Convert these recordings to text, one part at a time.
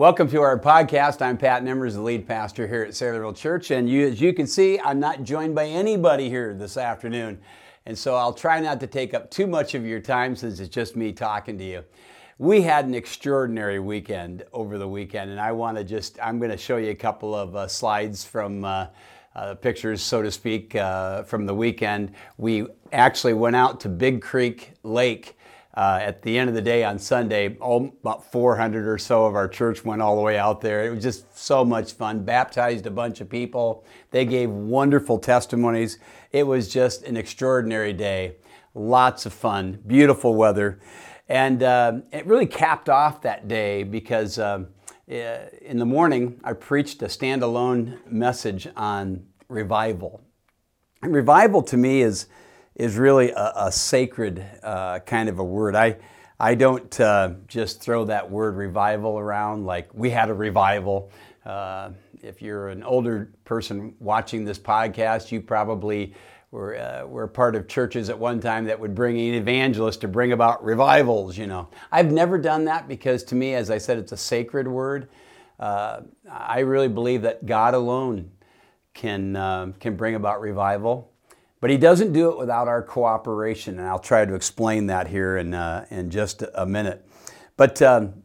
Welcome to our podcast. I'm Pat Nemmers, the lead pastor here at Saylorville Church. And you, as you can see, I'm not joined by anybody here this afternoon. And so I'll try not to take up too much of your time since it's just me talking to you. We had an extraordinary weekend over the weekend, and I want to just, I'm going to show you a couple of uh, slides from. Uh, uh, pictures, so to speak, uh, from the weekend. We actually went out to Big Creek Lake uh, at the end of the day on Sunday, all, about 400 or so of our church went all the way out there. It was just so much fun. Baptized a bunch of people. They gave wonderful testimonies. It was just an extraordinary day. Lots of fun, beautiful weather. And uh, it really capped off that day because uh, in the morning I preached a standalone message on revival. And revival to me is is really a, a sacred uh, kind of a word. I, I don't uh, just throw that word revival around like we had a revival. Uh, if you're an older person watching this podcast, you probably were, uh, were part of churches at one time that would bring an evangelist to bring about revivals, you know. I've never done that because to me, as I said, it's a sacred word. Uh, I really believe that God alone can, uh, can bring about revival. But he doesn't do it without our cooperation, and I'll try to explain that here in, uh, in just a minute. But um,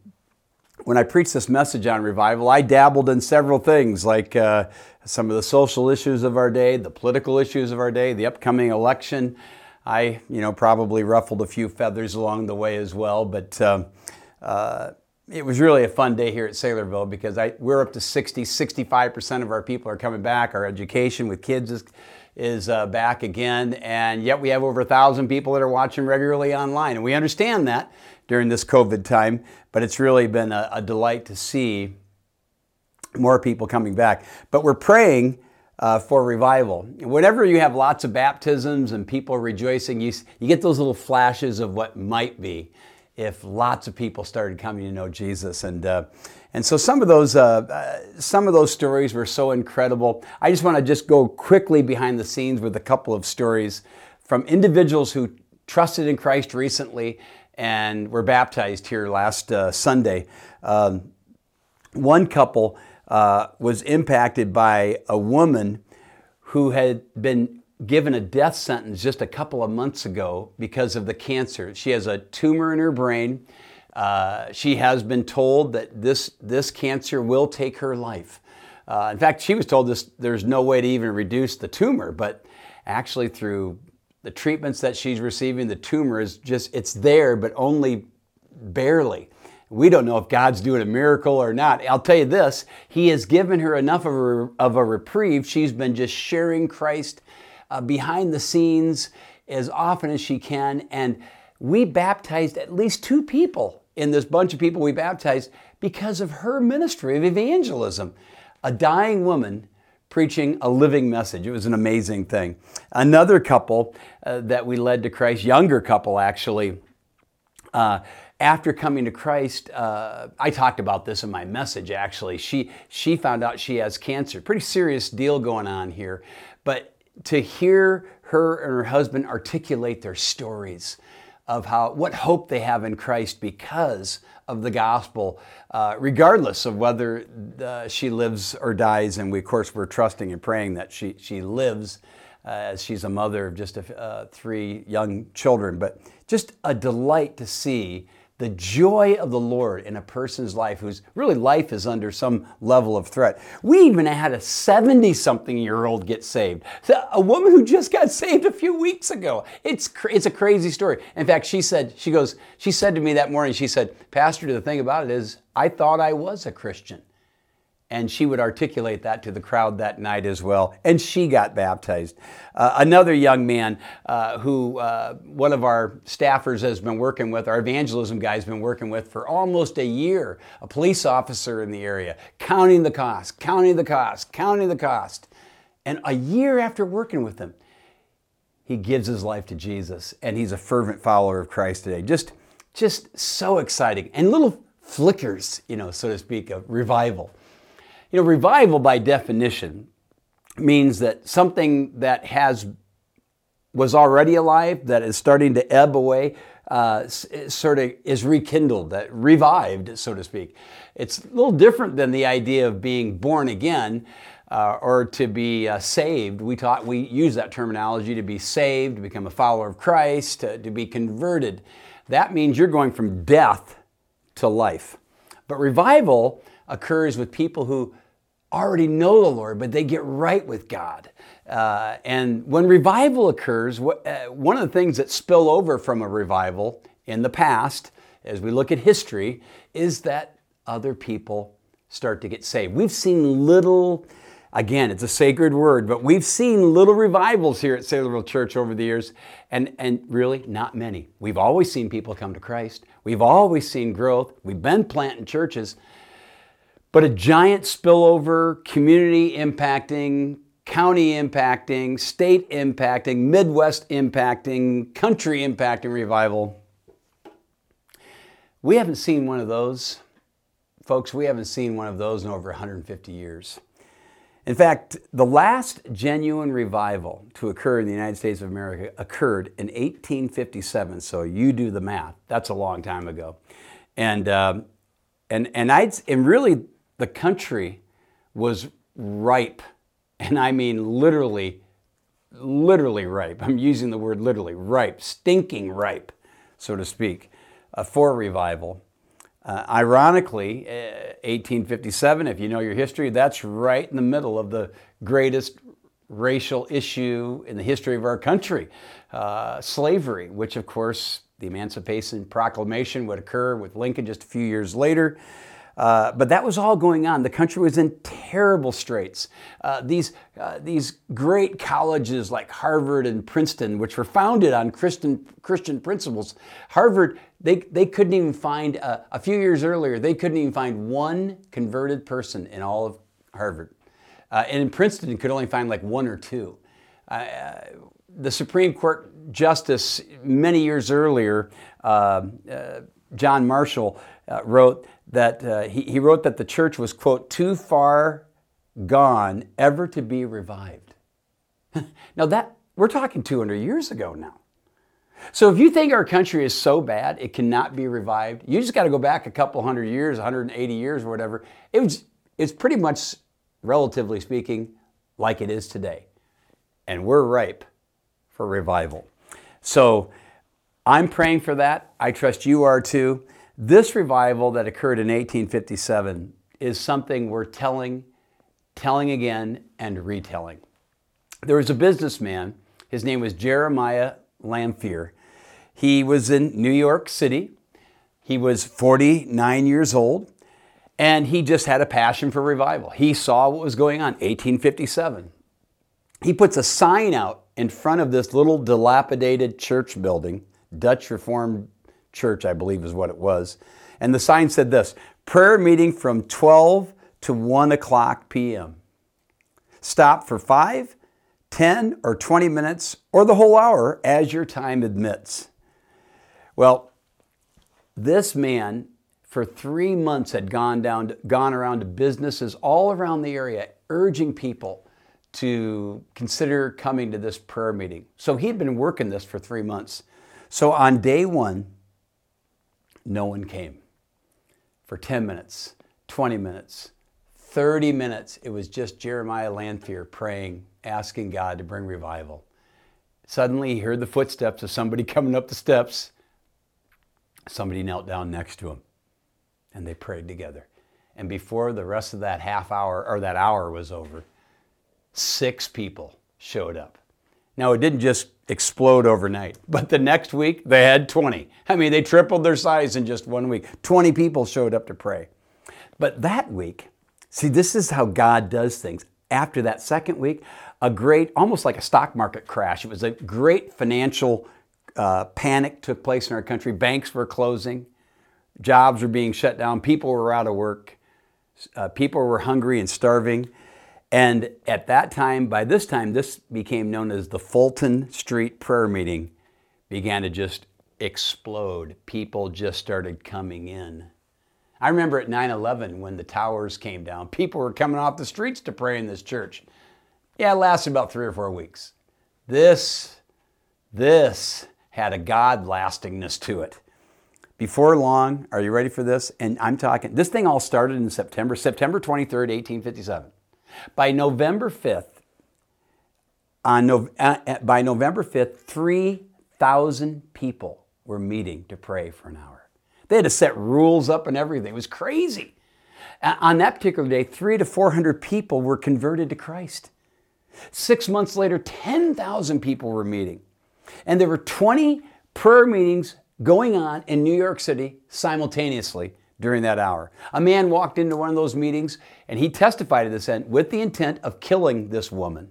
when I preached this message on revival, I dabbled in several things like uh, some of the social issues of our day, the political issues of our day, the upcoming election. I, you know, probably ruffled a few feathers along the way as well, but um, uh, it was really a fun day here at Saylorville because I, we're up to 60, 65% of our people are coming back. Our education with kids is is uh, back again, and yet we have over a thousand people that are watching regularly online. And we understand that during this COVID time, but it's really been a, a delight to see more people coming back. But we're praying uh, for revival. Whenever you have lots of baptisms and people rejoicing, you, you get those little flashes of what might be if lots of people started coming to know Jesus. And uh, and so some of those uh, uh, some of those stories were so incredible. I just want to just go quickly behind the scenes with a couple of stories from individuals who trusted in Christ recently and were baptized here last uh, Sunday. Um, one couple uh, was impacted by a woman who had been given a death sentence just a couple of months ago because of the cancer. She has a tumor in her brain. Uh, she has been told that this, this cancer will take her life. Uh, in fact, she was told this, there's no way to even reduce the tumor, but actually through the treatments that she's receiving, the tumor is just, it's there, but only barely. We don't know if God's doing a miracle or not. I'll tell you this He has given her enough of a, of a reprieve. She's been just sharing Christ uh, behind the scenes as often as she can. And we baptized at least two people in this bunch of people we baptized because of her ministry of evangelism. A dying woman preaching a living message. It was an amazing thing. Another couple uh, that we led to Christ, younger couple actually, uh, after coming to Christ, uh, I talked about this in my message actually. She, she found out she has cancer. Pretty serious deal going on here. But to hear her and her husband articulate their stories, of how what hope they have in Christ because of the gospel, uh, regardless of whether uh, she lives or dies. And we, of course, we're trusting and praying that she she lives, uh, as she's a mother of just a, uh, three young children. But just a delight to see the joy of the Lord in a person's life whose really life is under some level of threat. We even had a 70 something year old get saved. A woman who just got saved a few weeks ago. It's, it's a crazy story. In fact, she said, she goes, she said to me that morning, she said, Pastor, the thing about it is, I thought I was a Christian. And she would articulate that to the crowd that night as well. And she got baptized. Uh, another young man uh, who uh, one of our staffers has been working with, our evangelism guy has been working with for almost a year, a police officer in the area, counting the cost, counting the cost, counting the cost. And a year after working with him, he gives his life to Jesus and he's a fervent follower of Christ today. Just, just so exciting. And little flickers, you know, so to speak, of revival. You know, revival by definition means that something that has was already alive that is starting to ebb away uh, sort of is rekindled, that revived, so to speak. It's a little different than the idea of being born again uh, or to be uh, saved. We taught we use that terminology to be saved, to become a follower of Christ, to, to be converted. That means you're going from death to life. But revival occurs with people who already know the Lord, but they get right with God. Uh, and when revival occurs, uh, one of the things that spill over from a revival in the past, as we look at history, is that other people start to get saved. We've seen little, again, it's a sacred word, but we've seen little revivals here at Saylorville Church over the years, and, and really not many. We've always seen people come to Christ. We've always seen growth. We've been planting churches, but a giant spillover, community impacting, county impacting, state impacting, Midwest impacting, country impacting revival. We haven't seen one of those. Folks, we haven't seen one of those in over 150 years. In fact, the last genuine revival to occur in the United States of America occurred in 1857. So you do the math. That's a long time ago. And, um, and, and, I'd, and really, the country was ripe and I mean literally, literally ripe. I'm using the word literally, ripe, stinking ripe, so to speak, uh, for revival. Uh, ironically, uh, 1857, if you know your history, that's right in the middle of the greatest racial issue in the history of our country uh, slavery, which, of course, the Emancipation Proclamation would occur with Lincoln just a few years later. Uh, but that was all going on. The country was in terrible straits. Uh, these, uh, these great colleges like Harvard and Princeton, which were founded on Christian, Christian principles, Harvard, they, they couldn't even find, uh, a few years earlier, they couldn't even find one converted person in all of Harvard. Uh, and in Princeton, you could only find like one or two. the Supreme Court Justice, many years earlier, John Marshall, wrote that uh, he, he wrote that the church was, quote, too far gone ever to be revived. now, that we're talking 200 years ago now. So if you think our country is so bad it cannot be revived, you just got to go back a couple hundred years, 180 years or whatever. It was, it's pretty much, relatively speaking, like it is today. And we're ripe for revival. So I'm praying for that. I trust you are too. This revival that occurred in 1857 is something we're telling, telling again, and retelling. There was a businessman, his name was Jeremiah Lanphier. He was in New York City. He was 49 years old, and he just had a passion for revival. He saw what was going on, 1857. He puts a sign out in front of this little dilapidated church building, Dutch Reformed church, I believe is what it was. And the sign said this prayer meeting from 12 to 1 o'clock p.m. Stop for 5, 10, or 20 minutes, or the whole hour as your time admits. Well, this man for three months had gone down gone around to businesses all around the area urging people to consider coming to this prayer meeting. So he'd been working this for three months. So on day one, no one came. For 10 minutes, 20 minutes, 30 minutes, it was just Jeremiah Lanphier praying, asking God to bring revival. Suddenly, he heard the footsteps of somebody coming up the steps. Somebody knelt down next to him, and they prayed together. And before the rest of that half hour or that hour was over, six people showed up. Now, it didn't just explode overnight, but the next week they had 20. I mean, they tripled their size in just one week. 20 people showed up to pray. But that week, see, this is how God does things. After that second week, a great, almost like a stock market crash, it was a great financial uh, panic took place in our country. Banks were closing, jobs were being shut down, people were out of work, uh, people were hungry and starving. And at that time, by this time, this became known as the Fulton Street Prayer Meeting, began to just explode. People just started coming in. I remember at 9 11 when the towers came down, people were coming off the streets to pray in this church. Yeah, it lasted about three or four weeks. This This had a God lastingness to it. Before long, are you ready for this? And I'm talking, this thing all started in September, September 23rd, 1857. By November 5th, on no, uh, uh, by November 5th, 3,000 people were meeting to pray for an hour. They had to set rules up and everything. It was crazy. On that particular day, three to 400 people were converted to Christ. Six months later, 10,000 people were meeting. And there were 20 prayer meetings going on in New York City simultaneously during that hour. A man walked into one of those meetings and he testified to this end with the intent of killing this woman.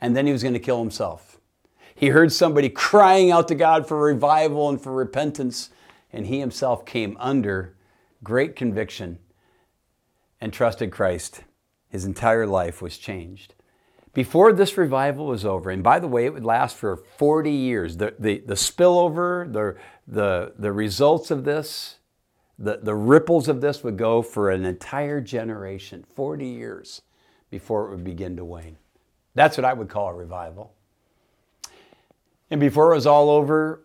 And then he was going to kill himself. He heard somebody crying out to God for revival and for repentance, and he himself came under great conviction and trusted Christ. His entire life was changed. Before this revival was over, and by the way, it would last for 40 years, the, the, the spillover, the, the, the results of this, the, the ripples of this would go for an entire generation, 40 years before it would begin to wane. That's what I would call a revival. And before it was all over,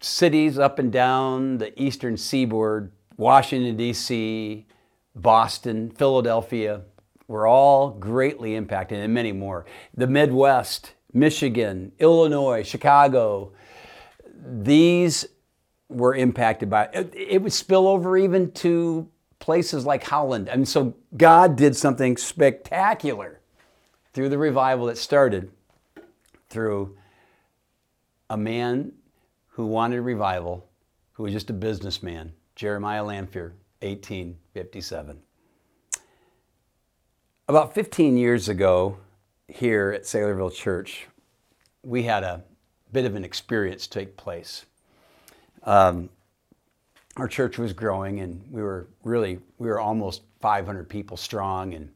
cities up and down the eastern seaboard, Washington, D.C., Boston, Philadelphia, were all greatly impacted, and many more. The Midwest, Michigan, Illinois, Chicago, these were impacted by it. It would spill over even to places like Holland. And so God did something spectacular through the revival that started through a man who wanted revival, who was just a businessman, Jeremiah Lanphier, 1857. About 15 years ago, here at Saylorville Church, we had a bit of an experience take place. Um, our church was growing, and we were really we were almost 500 people strong, and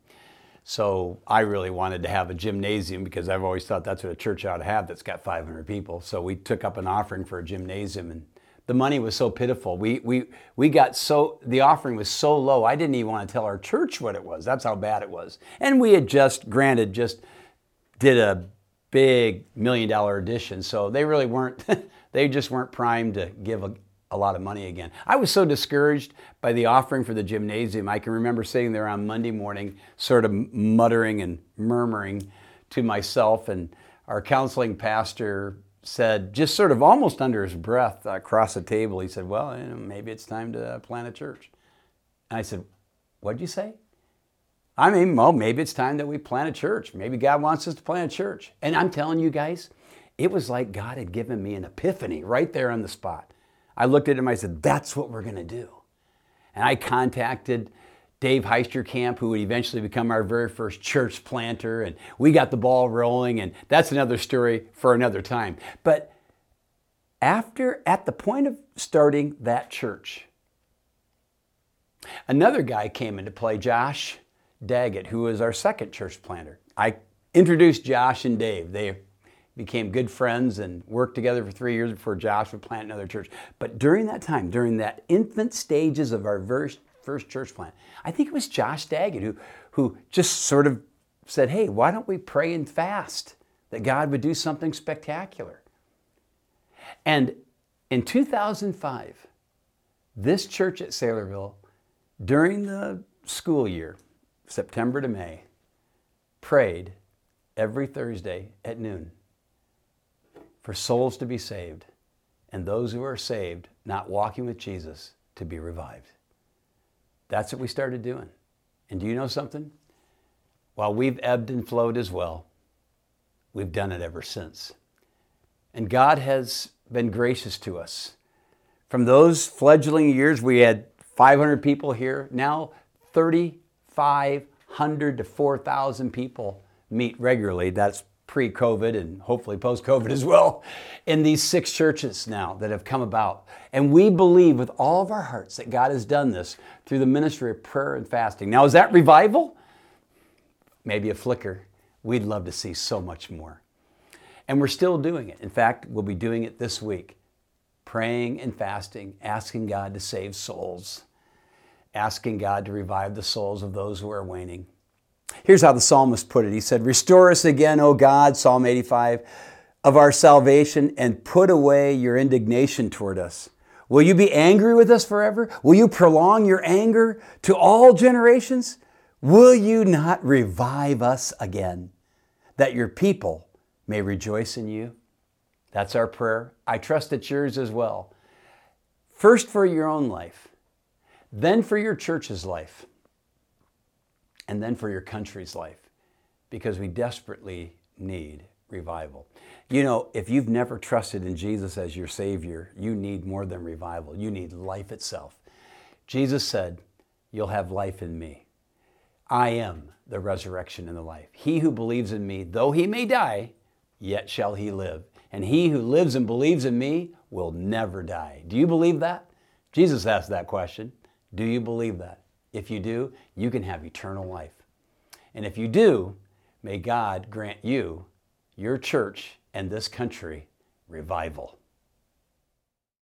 so I really wanted to have a gymnasium because I've always thought that's what a church ought to have that's got 500 people. So we took up an offering for a gymnasium, and the money was so pitiful. We, we, we got so, the offering was so low, I didn't even want to tell our church what it was. That's how bad it was. And we had just, granted, just did a big million dollar addition. So they really weren't, they just weren't primed to give a, a lot of money again. I was so discouraged by the offering for the gymnasium. I can remember sitting there on Monday morning, sort of muttering and murmuring to myself. And our counseling pastor said, just sort of almost under his breath uh, across the table, he said, Well, you know, maybe it's time to plant a church. And I said, What'd you say? I mean, well, maybe it's time that we plant a church. Maybe God wants us to plant a church. And I'm telling you guys, it was like God had given me an epiphany right there on the spot. I looked at him, I said, That's what we're going to do. And I contacted Dave Heisterkamp, who would eventually become our very first church planter, and we got the ball rolling, and that's another story for another time. But after, at the point of starting that church, another guy came into play, Josh Daggett, who was our second church planter. I introduced Josh and Dave. They became good friends and worked together for three years before Josh would plant another church. But during that time, during that infant stages of our first first church plant. I think it was Josh Daggett who, who just sort of said, hey, why don't we pray and fast that God would do something spectacular? And in 2005, this church at Saylorville, during the school year, September to May, prayed every Thursday at noon for souls to be saved and those who are saved, not walking with Jesus, to be revived. That's what we started doing. And do you know something? While we've ebbed and flowed as well, we've done it ever since. And God has been gracious to us. From those fledgling years, we had 500 people here. Now, 3,500 to 4,000 people meet regularly. That's pre COVID and hopefully post COVID as well, in these six churches now that have come about. And we believe with all of our hearts that God has done this through the ministry of prayer and fasting. Now, is that revival? Maybe a flicker. We'd love to see so much more. And we're still doing it. In fact, we'll be doing it this week praying and fasting, asking God to save souls, asking God to revive the souls of those who are waning. Here's how the psalmist put it He said, Restore us again, O God, Psalm 85. of our salvation and put away your indignation toward us? Will you be angry with us forever? Will you prolong your anger to all generations? Will you not revive us again, that your people may rejoice in you? That's our prayer. I trust it's yours as well. First for your own life, then for your church's life, and then for your country's life, because we desperately need revival. You know, if you've never trusted in Jesus as your Savior, you need more than revival. You need life itself. Jesus said, You'll have life in me. I am the resurrection and the life. He who believes in me, though he may die, yet shall he live. And he who lives and believes in me will never die. Do you believe that? Jesus asked that question. Do you believe that? If you do, you can have eternal life. And if you do, may God grant you, your church, and this country revival.